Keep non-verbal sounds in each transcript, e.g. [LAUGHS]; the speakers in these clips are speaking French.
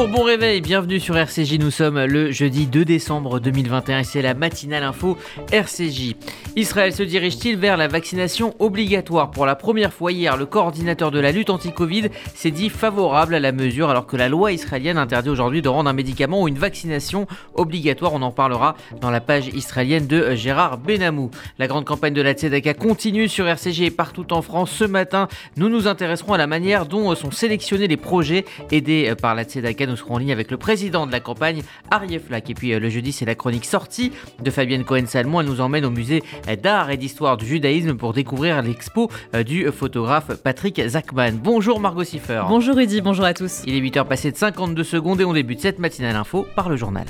Bonjour, bon réveil, bienvenue sur RCJ. Nous sommes le jeudi 2 décembre 2021 et c'est la matinale info RCJ. Israël se dirige-t-il vers la vaccination obligatoire? Pour la première fois hier, le coordinateur de la lutte anti-Covid s'est dit favorable à la mesure alors que la loi israélienne interdit aujourd'hui de rendre un médicament ou une vaccination obligatoire. On en parlera dans la page israélienne de Gérard Benamou. La grande campagne de la Tzedaka continue sur RCJ et partout en France. Ce matin, nous nous intéresserons à la manière dont sont sélectionnés les projets aidés par la Tzedaka nous serons en ligne avec le président de la campagne, Arié Flack. Et puis euh, le jeudi, c'est la chronique sortie de Fabienne Cohen-Salmon. Elle nous emmène au musée d'art et d'histoire du judaïsme pour découvrir l'expo euh, du photographe Patrick Zachman. Bonjour Margot Siffer. Bonjour Rudy, bonjour à tous. Il est 8h passé de 52 secondes et on débute cette matinale info par le journal.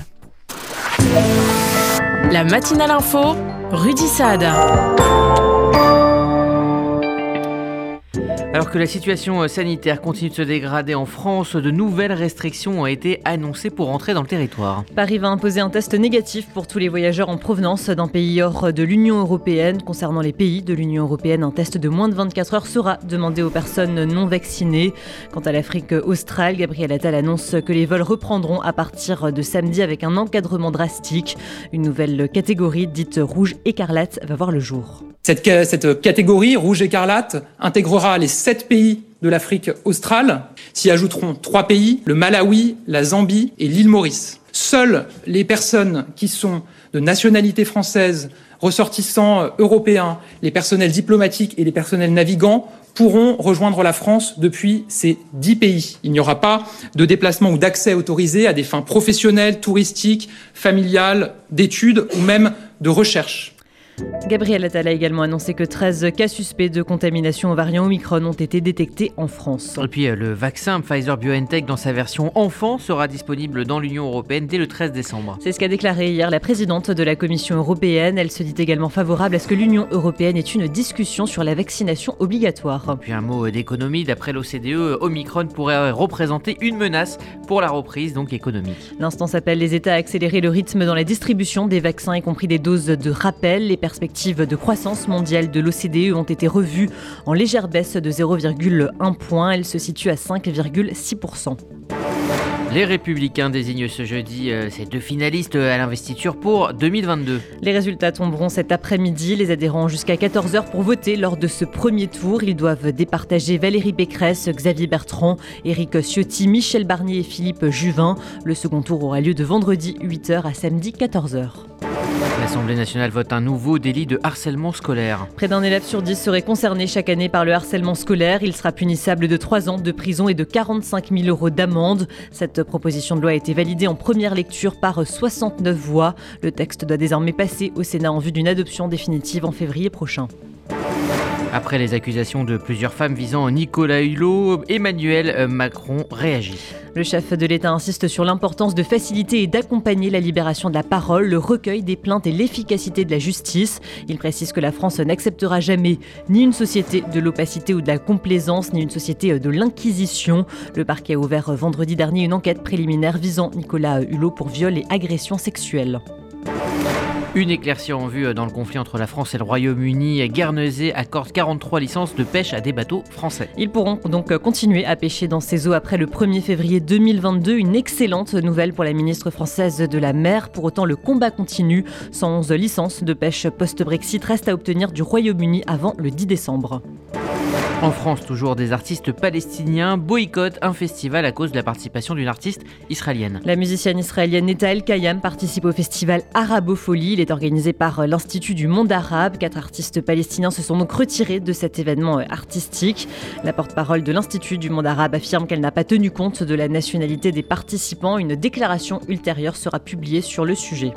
La matinale info, Rudy Saad. Alors que la situation euh, sanitaire continue de se dégrader en France, de nouvelles restrictions ont été annoncées pour entrer dans le territoire. Paris va imposer un test négatif pour tous les voyageurs en provenance d'un pays hors de l'Union européenne. Concernant les pays de l'Union européenne, un test de moins de 24 heures sera demandé aux personnes non vaccinées. Quant à l'Afrique australe, Gabriel Attal annonce que les vols reprendront à partir de samedi avec un encadrement drastique. Une nouvelle catégorie dite rouge écarlate va voir le jour. Cette, catégorie rouge écarlate intégrera les sept pays de l'Afrique australe. S'y ajouteront trois pays, le Malawi, la Zambie et l'île Maurice. Seules les personnes qui sont de nationalité française, ressortissants européens, les personnels diplomatiques et les personnels navigants pourront rejoindre la France depuis ces dix pays. Il n'y aura pas de déplacement ou d'accès autorisé à des fins professionnelles, touristiques, familiales, d'études ou même de recherche. Gabriel Attal a également annoncé que 13 cas suspects de contamination au variant Omicron ont été détectés en France. Et puis euh, le vaccin Pfizer BioNTech dans sa version enfant sera disponible dans l'Union européenne dès le 13 décembre. C'est ce qu'a déclaré hier la présidente de la Commission européenne. Elle se dit également favorable à ce que l'Union européenne ait une discussion sur la vaccination obligatoire. Puis un mot d'économie, d'après l'OCDE, Omicron pourrait représenter une menace pour la reprise donc économique. L'instance appelle les États à accélérer le rythme dans la distribution des vaccins, y compris des doses de rappel. Les perspectives de croissance mondiale de l'OCDE ont été revues en légère baisse de 0,1 point. Elles se situent à 5,6%. Les Républicains désignent ce jeudi euh, ces deux finalistes à l'investiture pour 2022. Les résultats tomberont cet après-midi. Les adhérents ont jusqu'à 14h pour voter lors de ce premier tour. Ils doivent départager Valérie Pécresse, Xavier Bertrand, Éric Ciotti, Michel Barnier et Philippe Juvin. Le second tour aura lieu de vendredi 8h à samedi 14h. L'Assemblée nationale vote un nouveau délit de harcèlement scolaire. Près d'un élève sur 10 serait concerné chaque année par le harcèlement scolaire. Il sera punissable de 3 ans de prison et de 45 000 euros d'amende. Cette proposition de loi a été validée en première lecture par 69 voix. Le texte doit désormais passer au Sénat en vue d'une adoption définitive en février prochain. Après les accusations de plusieurs femmes visant Nicolas Hulot, Emmanuel Macron réagit. Le chef de l'État insiste sur l'importance de faciliter et d'accompagner la libération de la parole, le recueil des plaintes et l'efficacité de la justice. Il précise que la France n'acceptera jamais ni une société de l'opacité ou de la complaisance, ni une société de l'inquisition. Le parquet a ouvert vendredi dernier une enquête préliminaire visant Nicolas Hulot pour viol et agression sexuelle. Une éclaircie en vue dans le conflit entre la France et le Royaume-Uni. Guernesey accorde 43 licences de pêche à des bateaux français. Ils pourront donc continuer à pêcher dans ces eaux après le 1er février 2022. Une excellente nouvelle pour la ministre française de la mer. Pour autant, le combat continue. 111 licences de pêche post-Brexit restent à obtenir du Royaume-Uni avant le 10 décembre. En France, toujours des artistes palestiniens boycottent un festival à cause de la participation d'une artiste israélienne. La musicienne israélienne Neta El Kayam participe au festival Arabofolie. Il est organisé par l'Institut du monde arabe. Quatre artistes palestiniens se sont donc retirés de cet événement artistique. La porte-parole de l'Institut du monde arabe affirme qu'elle n'a pas tenu compte de la nationalité des participants. Une déclaration ultérieure sera publiée sur le sujet.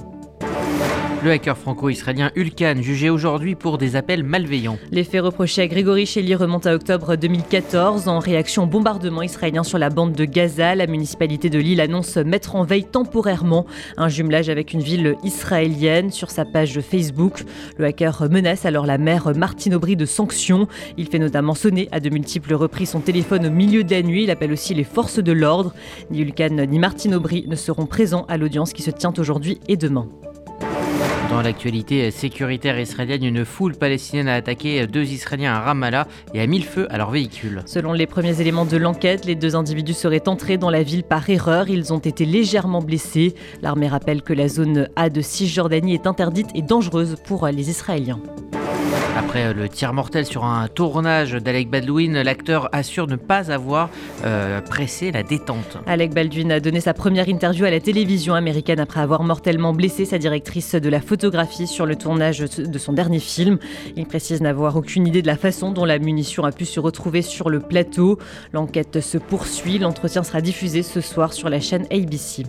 Le hacker franco-israélien Ulkan, jugé aujourd'hui pour des appels malveillants. Les faits reprochés à Grégory Shelley remontent à octobre 2014. En réaction au bombardement israélien sur la bande de Gaza, la municipalité de Lille annonce mettre en veille temporairement un jumelage avec une ville israélienne. Sur sa page Facebook, le hacker menace alors la maire Martine Aubry de sanctions. Il fait notamment sonner à de multiples reprises son téléphone au milieu de la nuit. Il appelle aussi les forces de l'ordre. Ni Ulkan ni Martine Aubry ne seront présents à l'audience qui se tient aujourd'hui et demain. Dans l'actualité sécuritaire israélienne, une foule palestinienne a attaqué deux Israéliens à Ramallah et a mis le feu à leur véhicule. Selon les premiers éléments de l'enquête, les deux individus seraient entrés dans la ville par erreur. Ils ont été légèrement blessés. L'armée rappelle que la zone A de Cisjordanie est interdite et dangereuse pour les Israéliens. Après le tir mortel sur un tournage d'Alec Baldwin, l'acteur assure ne pas avoir euh, pressé la détente. Alec Baldwin a donné sa première interview à la télévision américaine après avoir mortellement blessé sa directrice de la photographie sur le tournage de son dernier film. Il précise n'avoir aucune idée de la façon dont la munition a pu se retrouver sur le plateau. L'enquête se poursuit. L'entretien sera diffusé ce soir sur la chaîne ABC.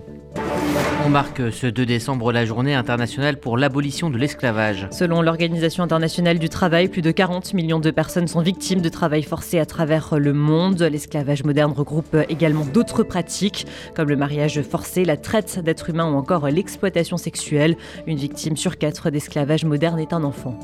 On marque ce 2 décembre la journée internationale pour l'abolition de l'esclavage. Selon l'Organisation internationale du travail, plus de 40 millions de personnes sont victimes de travail forcé à travers le monde. L'esclavage moderne regroupe également d'autres pratiques comme le mariage forcé, la traite d'êtres humains ou encore l'exploitation sexuelle. Une victime sur quatre d'esclavage moderne est un enfant.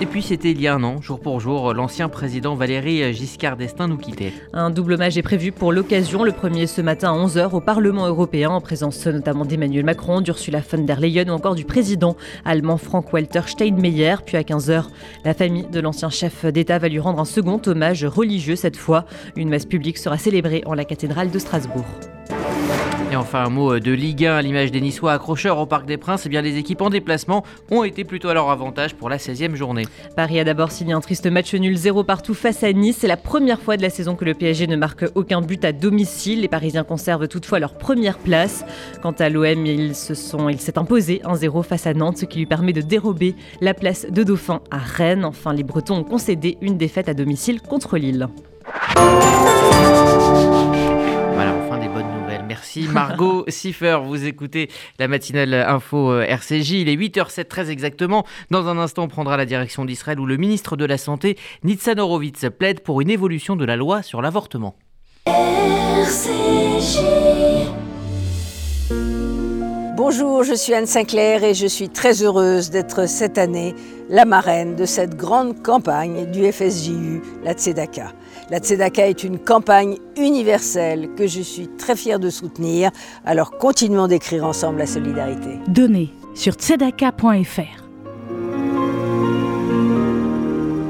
Et puis c'était il y a un an, jour pour jour, l'ancien président Valéry Giscard d'Estaing nous quittait. Un double hommage est prévu pour l'occasion, le premier ce matin à 11h au Parlement européen, en présence notamment d'Emmanuel Macron, d'Ursula von der Leyen ou encore du président allemand Frank-Walter Steinmeier. Puis à 15h, la famille de l'ancien chef d'État va lui rendre un second hommage religieux cette fois. Une messe publique sera célébrée en la cathédrale de Strasbourg. Et enfin un mot de Ligue 1 à l'image des Niçois accrocheurs au Parc des Princes, et eh bien les équipes en déplacement ont été plutôt à leur avantage pour la 16e journée. Paris a d'abord signé un triste match nul 0 partout face à Nice. C'est la première fois de la saison que le PSG ne marque aucun but à domicile. Les Parisiens conservent toutefois leur première place. Quant à l'OM, il s'est imposé 1-0 face à Nantes, ce qui lui permet de dérober la place de Dauphin à Rennes. Enfin, les Bretons ont concédé une défaite à domicile contre Lille. Merci Margot [LAUGHS] Siffer. Vous écoutez la matinale info euh, RCJ. Il est 8h07 très exactement. Dans un instant, on prendra la direction d'Israël où le ministre de la Santé, Nitzan Horowitz, plaide pour une évolution de la loi sur l'avortement. Bonjour, je suis Anne Sinclair et je suis très heureuse d'être cette année la marraine de cette grande campagne du FSJU, la Tzedaka. La Tzedaka est une campagne universelle que je suis très fière de soutenir, alors continuons d'écrire ensemble la solidarité. Donnez sur tzedaka.fr.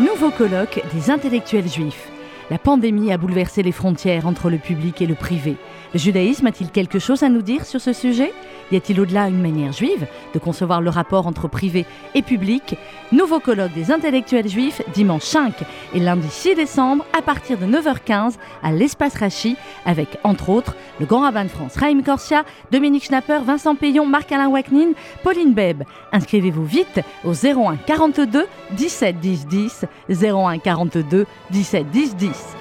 Nouveau colloque des intellectuels juifs. La pandémie a bouleversé les frontières entre le public et le privé. Le judaïsme a-t-il quelque chose à nous dire sur ce sujet? Y a-t-il au-delà une manière juive de concevoir le rapport entre privé et public? Nouveau colloque des intellectuels juifs dimanche 5 et lundi 6 décembre à partir de 9h15 à l'espace Rachi avec entre autres le grand rabbin de France Raïm Corsia, Dominique Schnapper, Vincent Payon, Marc-Alain Waknin, Pauline Beb. Inscrivez-vous vite au 01 42 17 10 10 01 42 17 10 10.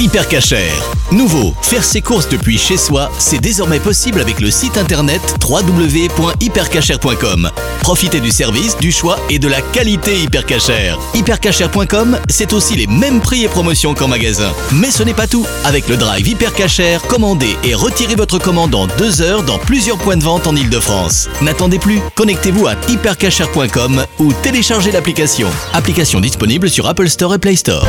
Hyper Cacher. Nouveau, faire ses courses depuis chez soi, c'est désormais possible avec le site internet www.hypercacher.com. Profitez du service, du choix et de la qualité Hypercacher. Hypercacher.com, c'est aussi les mêmes prix et promotions qu'en magasin. Mais ce n'est pas tout. Avec le drive Hypercacher, commandez et retirez votre commande en deux heures dans plusieurs points de vente en Ile-de-France. N'attendez plus, connectez-vous à hypercacher.com ou téléchargez l'application. Application disponible sur Apple Store et Play Store.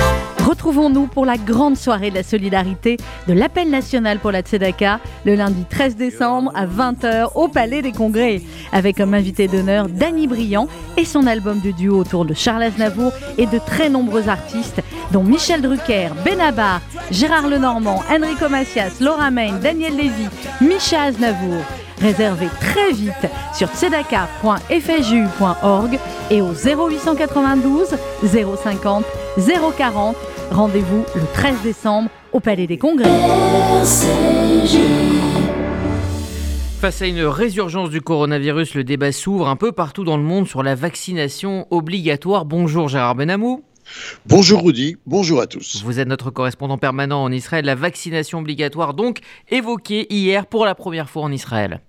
Retrouvons-nous pour la grande soirée de la solidarité de l'appel national pour la Tzedaka le lundi 13 décembre à 20h au Palais des Congrès avec comme invité d'honneur Danny Briand et son album de duo autour de Charles Aznavour et de très nombreux artistes dont Michel Drucker, Benabar, Gérard Lenormand, Enrico Macias, Laura Main, Daniel Lévy, Micha Aznavour. Réservez très vite sur tzedaka.fju.org et au 0892 050 040 Rendez-vous le 13 décembre au Palais des Congrès. Face à une résurgence du coronavirus, le débat s'ouvre un peu partout dans le monde sur la vaccination obligatoire. Bonjour Gérard Benamou. Bonjour Rudy, bonjour à tous. Vous êtes notre correspondant permanent en Israël. La vaccination obligatoire donc évoquée hier pour la première fois en Israël.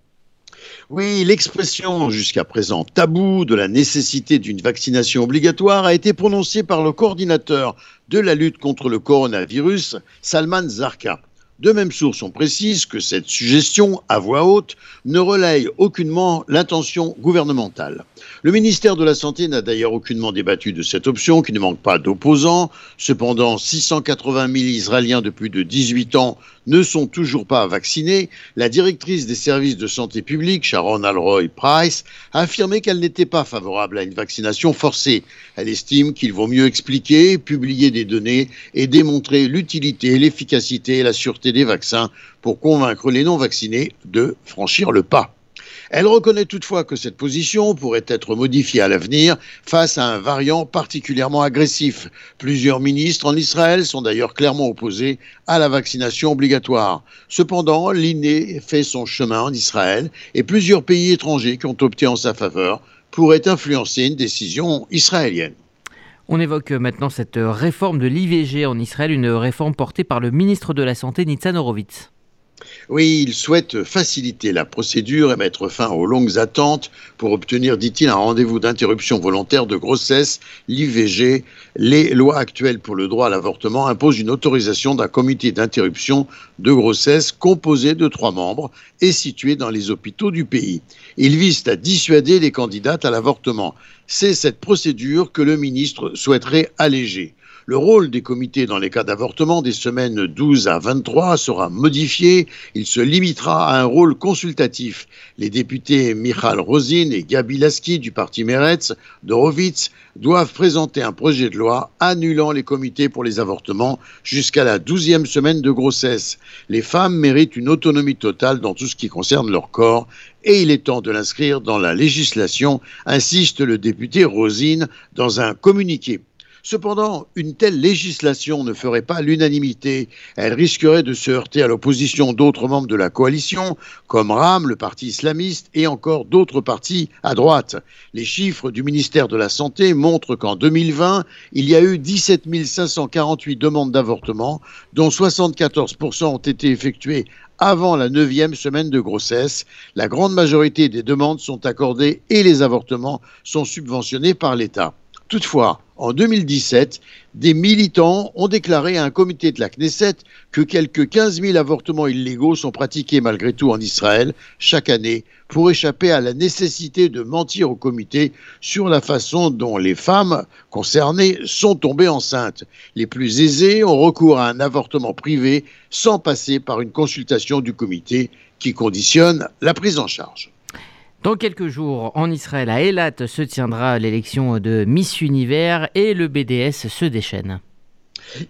Oui, l'expression jusqu'à présent taboue de la nécessité d'une vaccination obligatoire a été prononcée par le coordinateur de la lutte contre le coronavirus, Salman Zarka. De même source, on précise que cette suggestion, à voix haute, ne relaye aucunement l'intention gouvernementale. Le ministère de la Santé n'a d'ailleurs aucunement débattu de cette option, qui ne manque pas d'opposants. Cependant, 680 000 Israéliens de plus de 18 ans ne sont toujours pas vaccinés. La directrice des services de santé publique, Sharon Alroy Price, a affirmé qu'elle n'était pas favorable à une vaccination forcée. Elle estime qu'il vaut mieux expliquer, publier des données et démontrer l'utilité, l'efficacité et la sûreté des vaccins pour convaincre les non-vaccinés de franchir le pas. Elle reconnaît toutefois que cette position pourrait être modifiée à l'avenir face à un variant particulièrement agressif. Plusieurs ministres en Israël sont d'ailleurs clairement opposés à la vaccination obligatoire. Cependant, l'INE fait son chemin en Israël et plusieurs pays étrangers qui ont opté en sa faveur pourraient influencer une décision israélienne. On évoque maintenant cette réforme de l'IVG en Israël, une réforme portée par le ministre de la Santé Nitzan Horowitz. Oui, il souhaite faciliter la procédure et mettre fin aux longues attentes pour obtenir, dit-il, un rendez-vous d'interruption volontaire de grossesse, l'IVG. Les lois actuelles pour le droit à l'avortement imposent une autorisation d'un comité d'interruption de grossesse composé de trois membres et situé dans les hôpitaux du pays. Ils visent à dissuader les candidates à l'avortement. C'est cette procédure que le ministre souhaiterait alléger. Le rôle des comités dans les cas d'avortement des semaines 12 à 23 sera modifié. Il se limitera à un rôle consultatif. Les députés Michal Rosin et Gabi Lasky du parti Meretz d'Horowitz doivent présenter un projet de loi annulant les comités pour les avortements jusqu'à la douzième semaine de grossesse. Les femmes méritent une autonomie totale dans tout ce qui concerne leur corps et il est temps de l'inscrire dans la législation, insiste le député Rosine dans un communiqué. Cependant, une telle législation ne ferait pas l'unanimité. Elle risquerait de se heurter à l'opposition d'autres membres de la coalition, comme RAM, le parti islamiste, et encore d'autres partis à droite. Les chiffres du ministère de la Santé montrent qu'en 2020, il y a eu 17 548 demandes d'avortement, dont 74% ont été effectuées avant la neuvième semaine de grossesse. La grande majorité des demandes sont accordées et les avortements sont subventionnés par l'État. Toutefois, en 2017, des militants ont déclaré à un comité de la Knesset que quelques 15 000 avortements illégaux sont pratiqués malgré tout en Israël chaque année pour échapper à la nécessité de mentir au comité sur la façon dont les femmes concernées sont tombées enceintes. Les plus aisés ont recours à un avortement privé sans passer par une consultation du comité qui conditionne la prise en charge. Dans quelques jours, en Israël, à Eilat, se tiendra l'élection de Miss Univers et le BDS se déchaîne.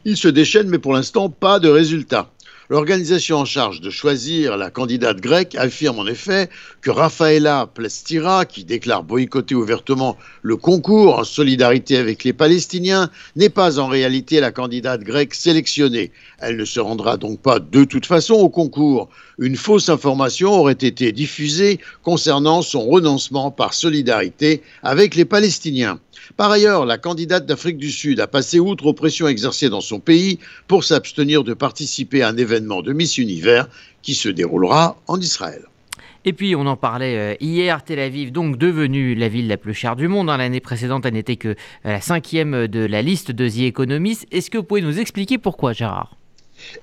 Il se déchaîne, mais pour l'instant, pas de résultat. L'organisation en charge de choisir la candidate grecque affirme en effet que Rafaela Plastira, qui déclare boycotter ouvertement le concours en solidarité avec les Palestiniens, n'est pas en réalité la candidate grecque sélectionnée. Elle ne se rendra donc pas de toute façon au concours. Une fausse information aurait été diffusée concernant son renoncement par solidarité avec les Palestiniens. Par ailleurs, la candidate d'Afrique du Sud a passé outre aux pressions exercées dans son pays pour s'abstenir de participer à un événement de Miss Univers qui se déroulera en Israël. Et puis on en parlait euh, hier, Tel Aviv, donc devenue la ville la plus chère du monde. Hein. L'année précédente, elle n'était que euh, la cinquième de la liste de The Economist. Est-ce que vous pouvez nous expliquer pourquoi, Gérard?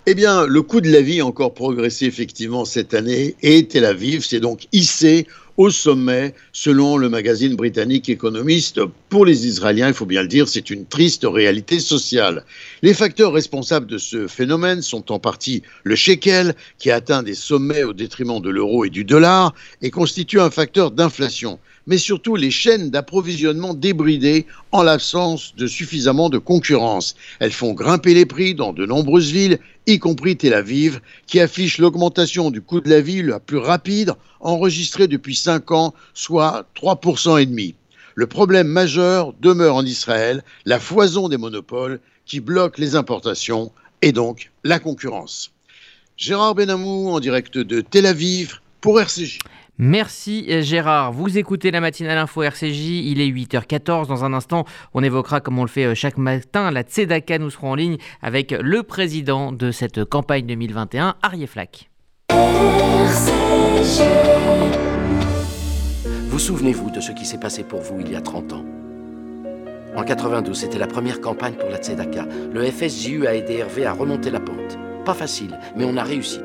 Eh bien, le coût de la vie a encore progressé effectivement cette année et Tel Aviv s'est donc hissé au sommet, selon le magazine britannique Economist. Pour les Israéliens, il faut bien le dire, c'est une triste réalité sociale. Les facteurs responsables de ce phénomène sont en partie le shekel, qui atteint des sommets au détriment de l'euro et du dollar, et constitue un facteur d'inflation mais surtout les chaînes d'approvisionnement débridées en l'absence de suffisamment de concurrence. Elles font grimper les prix dans de nombreuses villes, y compris Tel Aviv, qui affiche l'augmentation du coût de la vie la plus rapide enregistrée depuis cinq ans, soit 3% et demi. Le problème majeur demeure en Israël la foison des monopoles qui bloquent les importations et donc la concurrence. Gérard Benamou en direct de Tel Aviv pour RCJ. Merci Gérard. Vous écoutez la matinale info RCJ, il est 8h14. Dans un instant, on évoquera, comme on le fait euh, chaque matin, la Tzedaka. Nous serons en ligne avec le président de cette campagne 2021, Arié Flack. RCJ. Vous souvenez-vous de ce qui s'est passé pour vous il y a 30 ans? En 92, c'était la première campagne pour la Tzedaka. Le FSJU a aidé Hervé à remonter la pente. Pas facile, mais on a réussi.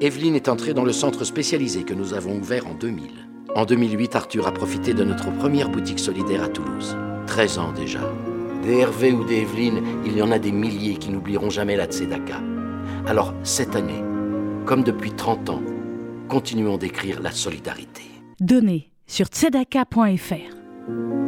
Evelyne est entrée dans le centre spécialisé que nous avons ouvert en 2000. En 2008, Arthur a profité de notre première boutique solidaire à Toulouse. 13 ans déjà. Des Hervé ou des Evelyne, il y en a des milliers qui n'oublieront jamais la Tzedaka. Alors, cette année, comme depuis 30 ans, continuons d'écrire la solidarité. Donnez sur tzedaka.fr.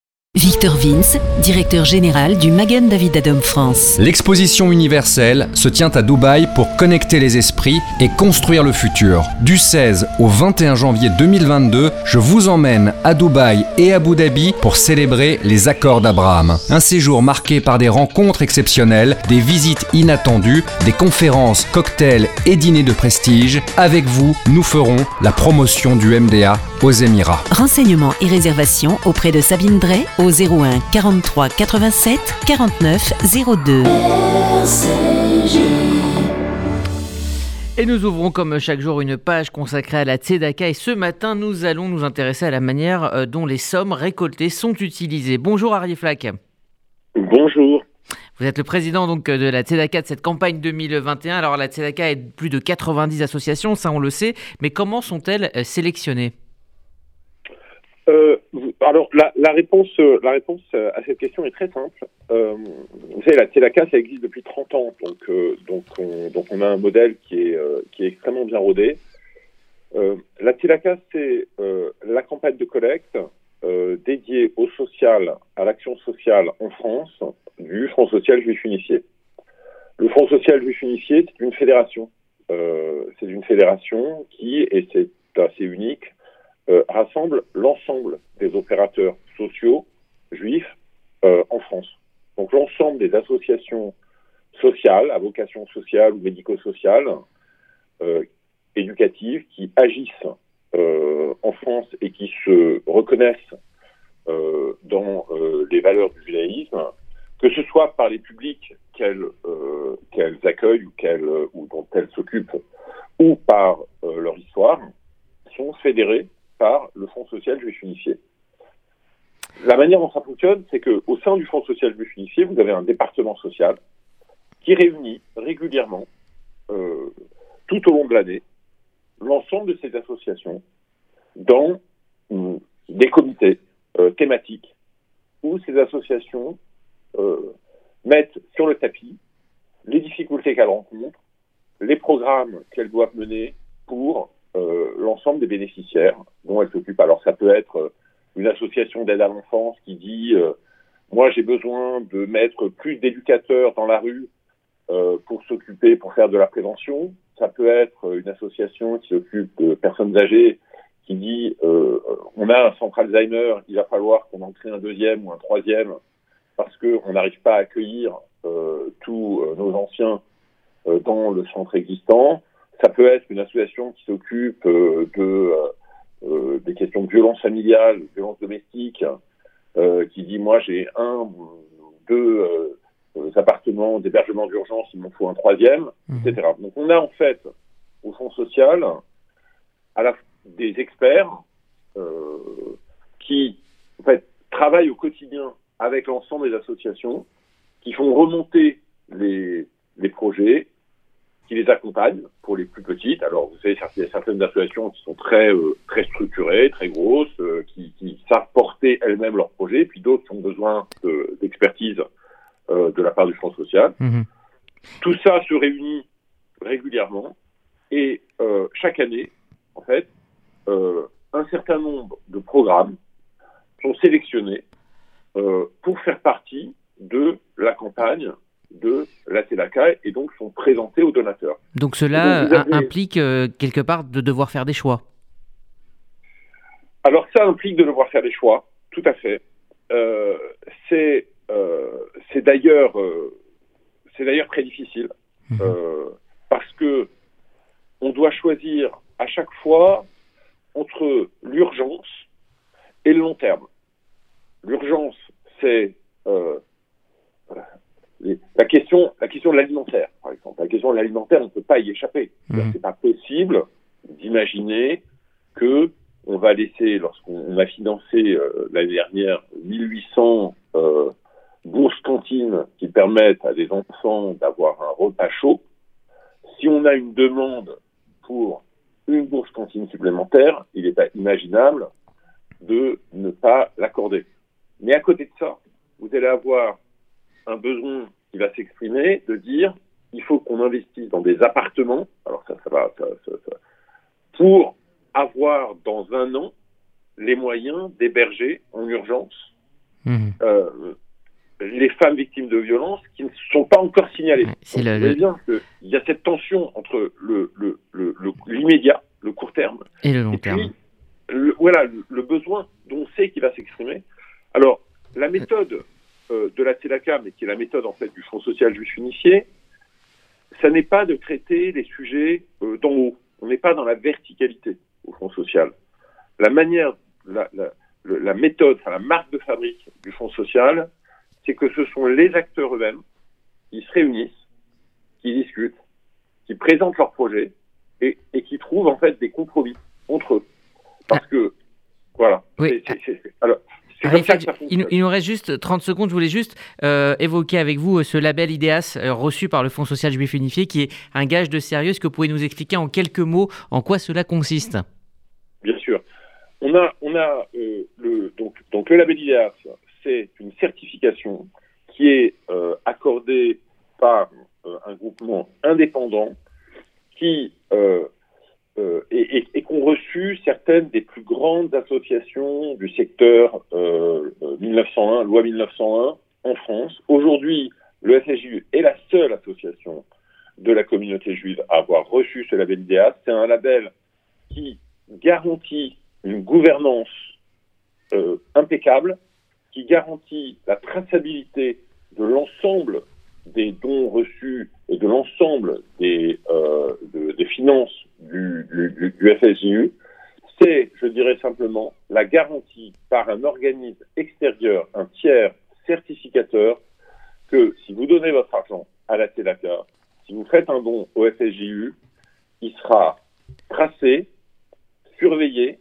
Victor Vince, directeur général du Magen David Adom France. L'exposition universelle se tient à Dubaï pour connecter les esprits et construire le futur. Du 16 au 21 janvier 2022, je vous emmène à Dubaï et à Abu Dhabi pour célébrer les accords d'Abraham. Un séjour marqué par des rencontres exceptionnelles, des visites inattendues, des conférences, cocktails et dîners de prestige. Avec vous, nous ferons la promotion du MDA aux Émirats. Renseignements et réservations auprès de Sabine Drey au 01 43 87 49 02. Et nous ouvrons comme chaque jour une page consacrée à la Tzedaka et ce matin nous allons nous intéresser à la manière euh, dont les sommes récoltées sont utilisées. Bonjour Arié Flack. Bonjour. Vous êtes le président donc de la Tzedaka de cette campagne 2021. Alors la Tzedaka est plus de 90 associations, ça on le sait, mais comment sont-elles euh, sélectionnées? Euh, alors la, réponse, la réponse à cette question est très simple. Euh, vous savez, la Tzedaka, ça existe depuis 30 ans, donc, euh, donc, on, donc on a un modèle qui est, euh, qui est extrêmement bien rodé. Euh, la Tzedaka, c'est la campagne de collecte dédiée au social, à l'action sociale en France du Front social juif unifié. Le Front social juif unifié, c'est une fédération. c'est une fédération qui, et c'est assez unique, euh, rassemble l'ensemble des opérateurs sociaux juifs euh, en France. Donc l'ensemble des associations sociales, à vocation sociale ou médico-sociale, euh, éducatives, qui agissent en France et qui se reconnaissent dans les valeurs du judaïsme, que ce soit par les publics qu'elles accueillent ou, ou dont elles s'occupent, ou par leur histoire, sont fédérées le Fonds social juif unifié. La manière dont ça fonctionne, c'est qu'au sein du Fonds social juif unifié, vous avez un département social qui réunit régulièrement, euh, tout au long de l'année, l'ensemble de ces associations dans euh, des comités euh, thématiques où ces associations euh, mettent sur le tapis les difficultés qu'elles rencontrent, les programmes qu'elles doivent mener pour l'ensemble des bénéficiaires dont elle s'occupe. Alors ça peut être euh, une association d'aide à l'enfance qui dit euh, moi j'ai besoin de mettre plus d'éducateurs dans la rue euh, pour s'occuper, pour faire de la prévention. Ça peut être une association qui s'occupe de personnes âgées qui dit euh, on a un centre Alzheimer, il va falloir qu'on en crée un deuxième ou un troisième parce qu'on n'arrive pas à accueillir euh, tous nos anciens dans le centre existant. Ça peut être une association qui s'occupe euh, de euh, des questions de violence familiale, de violence domestique, euh, qui dit moi j'ai un, deux appartements d'hébergement d'urgence, il m'en faut un troisième, mmh. etc. Donc on a en fait au Fonds social à la, des experts qui en fait travaillent au quotidien avec l'ensemble des associations, qui font remonter les, les projets, qui les accompagnent pour les plus petites. Alors, vous savez, il y a certaines associations qui sont très, euh, très structurées, très grosses, euh, qui, qui, savent porter elles-mêmes leurs projets, puis d'autres qui ont besoin d'expertise euh, de la part du Fonds social. Mhm. Tout ça se réunit régulièrement et chaque année, en fait, un certain nombre de programmes sont sélectionnés pour faire partie de la campagne de la TELACA et donc sont présentés aux donateurs. Donc cela implique euh, quelque part de devoir faire des choix Alors ça implique de devoir faire des choix, tout à fait. Euh, c'est euh, d'ailleurs c'est d'ailleurs très difficile mhm. parce que on doit choisir à chaque fois entre l'urgence et le long terme. L'urgence, c'est la question, la question de l'alimentaire, par exemple. La question de l'alimentaire, on ne peut pas y échapper. Mmh. C'est pas possible d'imaginer que on va laisser, lorsqu'on a financé euh, l'année dernière 1800 euh, bourses cantines qui permettent à des enfants d'avoir un repas chaud, si on a une demande pour une bourse cantine supplémentaire, il n'est pas imaginable de ne pas l'accorder. Mais à côté de ça, vous allez avoir un besoin qui va s'exprimer de dire il faut qu'on investisse dans des appartements, alors ça, ça va, ça, ça, pour avoir dans un an les moyens d'héberger en urgence mmh. euh, les femmes victimes de violences qui ne sont pas encore signalées. C'est le, bien qu'il y a cette tension entre le, l'immédiat, le, le, court terme, et le long terme. Puis, voilà, le, besoin dont on sait qu'il va s'exprimer. Alors, la méthode de la TELACA, mais qui est la méthode en fait du Fonds social juif unifié, ça n'est pas de traiter les sujets euh, d'en haut. On n'est pas dans la verticalité au Fonds social. La manière, la, la, méthode, enfin, la marque de fabrique du Fonds social, c'est que ce sont les acteurs eux-mêmes qui se réunissent, qui discutent, qui présentent leurs projets et, et qui trouvent en fait des compromis entre eux. Parce que, voilà. Oui. alors, il, nous reste juste 30 secondes. Je voulais juste euh, évoquer avec vous euh, ce label IDEAS euh, reçu par le Fonds social juif unifié qui est un gage de sérieux. Est-ce que vous pouvez nous expliquer en quelques mots en quoi cela consiste? Bien sûr. On a, on a le, donc, donc le label IDEAS, c'est une certification qui est accordée par un groupement indépendant qui euh, et, et, qu'ont reçu certaines des plus grandes associations du secteur euh, 1901, loi 1901 en France. Aujourd'hui, le FSJU est la seule association de la communauté juive à avoir reçu ce label IDEA. C'est un label qui garantit une gouvernance euh, impeccable, qui garantit la traçabilité de l'ensemble des dons reçus et de l'ensemble des, euh, des finances du, du, du FSJU, c'est, je dirais simplement, la garantie par un organisme extérieur, un tiers certificateur, que si vous donnez votre argent à la TELACA, si vous faites un don au FSJU, il sera tracé, surveillé,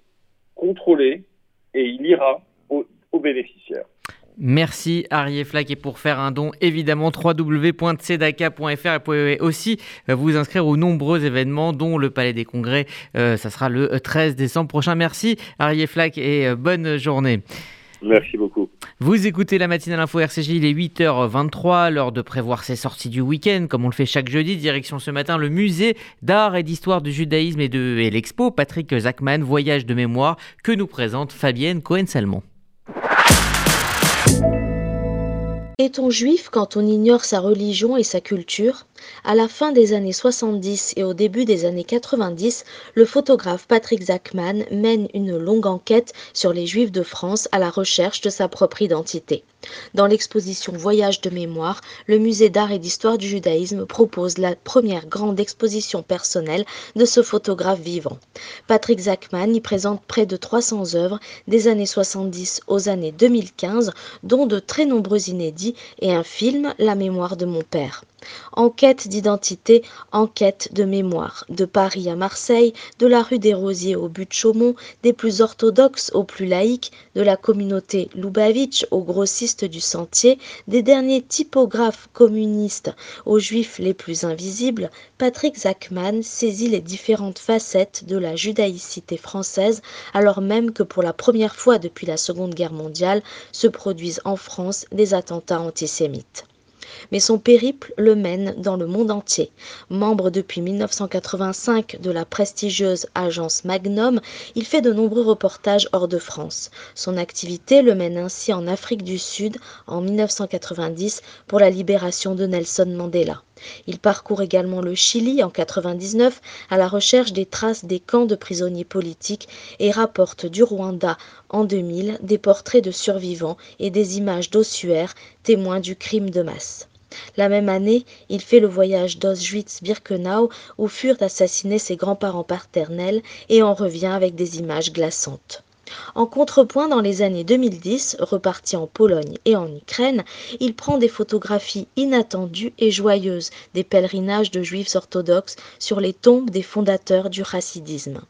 contrôlé et il ira aux bénéficiaires. Merci Arié Flack et pour faire un don évidemment www.tzedaka.fr et vous pouvez aussi euh, vous inscrire aux nombreux événements dont le Palais des Congrès euh, ça sera le 13 décembre prochain. Merci Arié Flack et euh, bonne journée. Merci beaucoup. Vous écoutez la matinale info RCJ, il est 8h23, l'heure de prévoir ses sorties du week-end, comme on le fait chaque jeudi. Direction ce matin le musée d'art et d'histoire du judaïsme et de l'expo Patrick Zachman, voyage de mémoire, que nous présente Fabienne Cohen-Salmon. Est-on juif quand on ignore sa religion et sa culture? À la fin des années 70 et au début des années 90, le photographe Patrick Zachman mène une longue enquête sur les juifs de France à la recherche de sa propre identité. Dans l'exposition Voyage de mémoire, le musée d'art et d'histoire du judaïsme propose la première grande exposition personnelle de ce photographe vivant. Patrick Zachman y présente près de 300 œuvres des années 70 aux années 2015, dont de très nombreux inédits et un film La mémoire de mon père. Enquête d'identité, enquête de mémoire. De Paris à Marseille, de la rue des Rosiers au but de Chaumont, des plus orthodoxes aux plus laïques, de la communauté Lubavitch aux grossistes du sentier, des derniers typographes communistes aux juifs les plus invisibles, Patrick Zachman saisit les différentes facettes de la judaïcité française, alors même que pour la première fois depuis la Seconde Guerre mondiale se produisent en France des attentats antisémites mais son périple le mène dans le monde entier. Membre depuis 1985 de la prestigieuse agence Magnum, il fait de nombreux reportages hors de France. Son activité le mène ainsi en Afrique du Sud en 1990 pour la libération de Nelson Mandela. Il parcourt également le Chili en 99 à la recherche des traces des camps de prisonniers politiques et rapporte du Rwanda en 2000 des portraits de survivants et des images d'ossuaires témoins du crime de masse. La même année, il fait le voyage d'Auschwitz-Birkenau où furent assassinés ses grands-parents paternels et en revient avec des images glaçantes. En contrepoint, dans les années 2010, reparti en Pologne et en Ukraine, il prend des photographies inattendues et joyeuses des pèlerinages de juifs orthodoxes sur les tombes des fondateurs du chassidisme.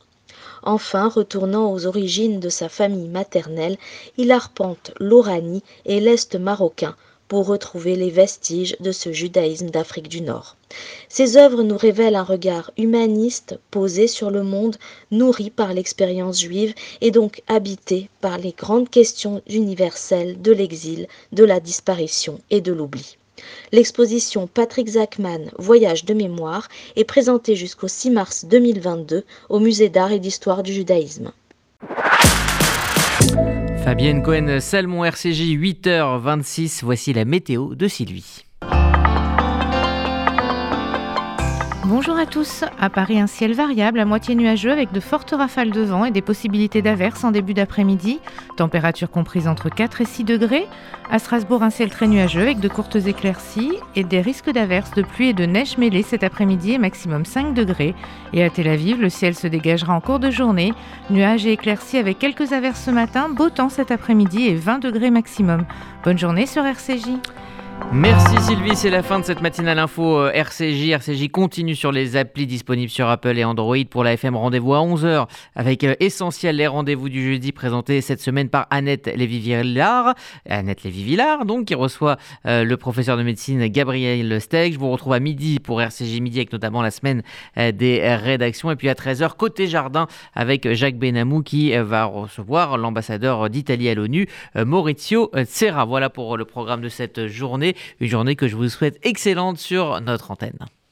Enfin, retournant aux origines de sa famille maternelle, il arpente l'Oranie et l'Est marocain pour retrouver les vestiges de ce judaïsme d'Afrique du Nord. Ces œuvres nous révèlent un regard humaniste posé sur le monde, nourri par l'expérience juive et donc habité par les grandes questions universelles de l'exil, de la disparition et de l'oubli. L'exposition Patrick Zachman Voyage de mémoire est présentée jusqu'au 6 mars 2022 au Musée d'art et d'histoire du judaïsme. Fabienne Cohen, Salmon RCJ, 8h26. Voici la météo de Sylvie. Bonjour à tous. À Paris, un ciel variable à moitié nuageux avec de fortes rafales de vent et des possibilités d'averses en début d'après-midi. Température comprise entre 4 et 6 degrés. À Strasbourg, un ciel très nuageux avec de courtes éclaircies et des risques d'averses, de pluie et de neige mêlées cet après-midi et maximum 5 degrés. Et à Tel Aviv, le ciel se dégagera en cours de journée. Nuages et éclaircies avec quelques averses ce matin, beau temps cet après-midi et 20 degrés maximum. Bonne journée sur RCJ. Merci Sylvie, c'est la fin de cette matinale info euh, RCJ. RCJ continue sur les applis disponibles sur Apple et Android pour la FM. Rendez-vous à 11h avec euh, Essentiel, les rendez-vous du jeudi présentés cette semaine par Annette Lévy-Villard. Annette Lévy-Villard, donc, qui reçoit euh, le professeur de médecine Gabriel Steg. Je vous retrouve à midi pour RCJ Midi avec notamment la semaine des rédactions. Et puis à 13h, côté jardin avec Jacques Benamou qui va recevoir l'ambassadeur d'Italie à l'ONU, Maurizio Serra. Voilà pour le programme de cette Une journée que je vous souhaite excellente sur notre antenne.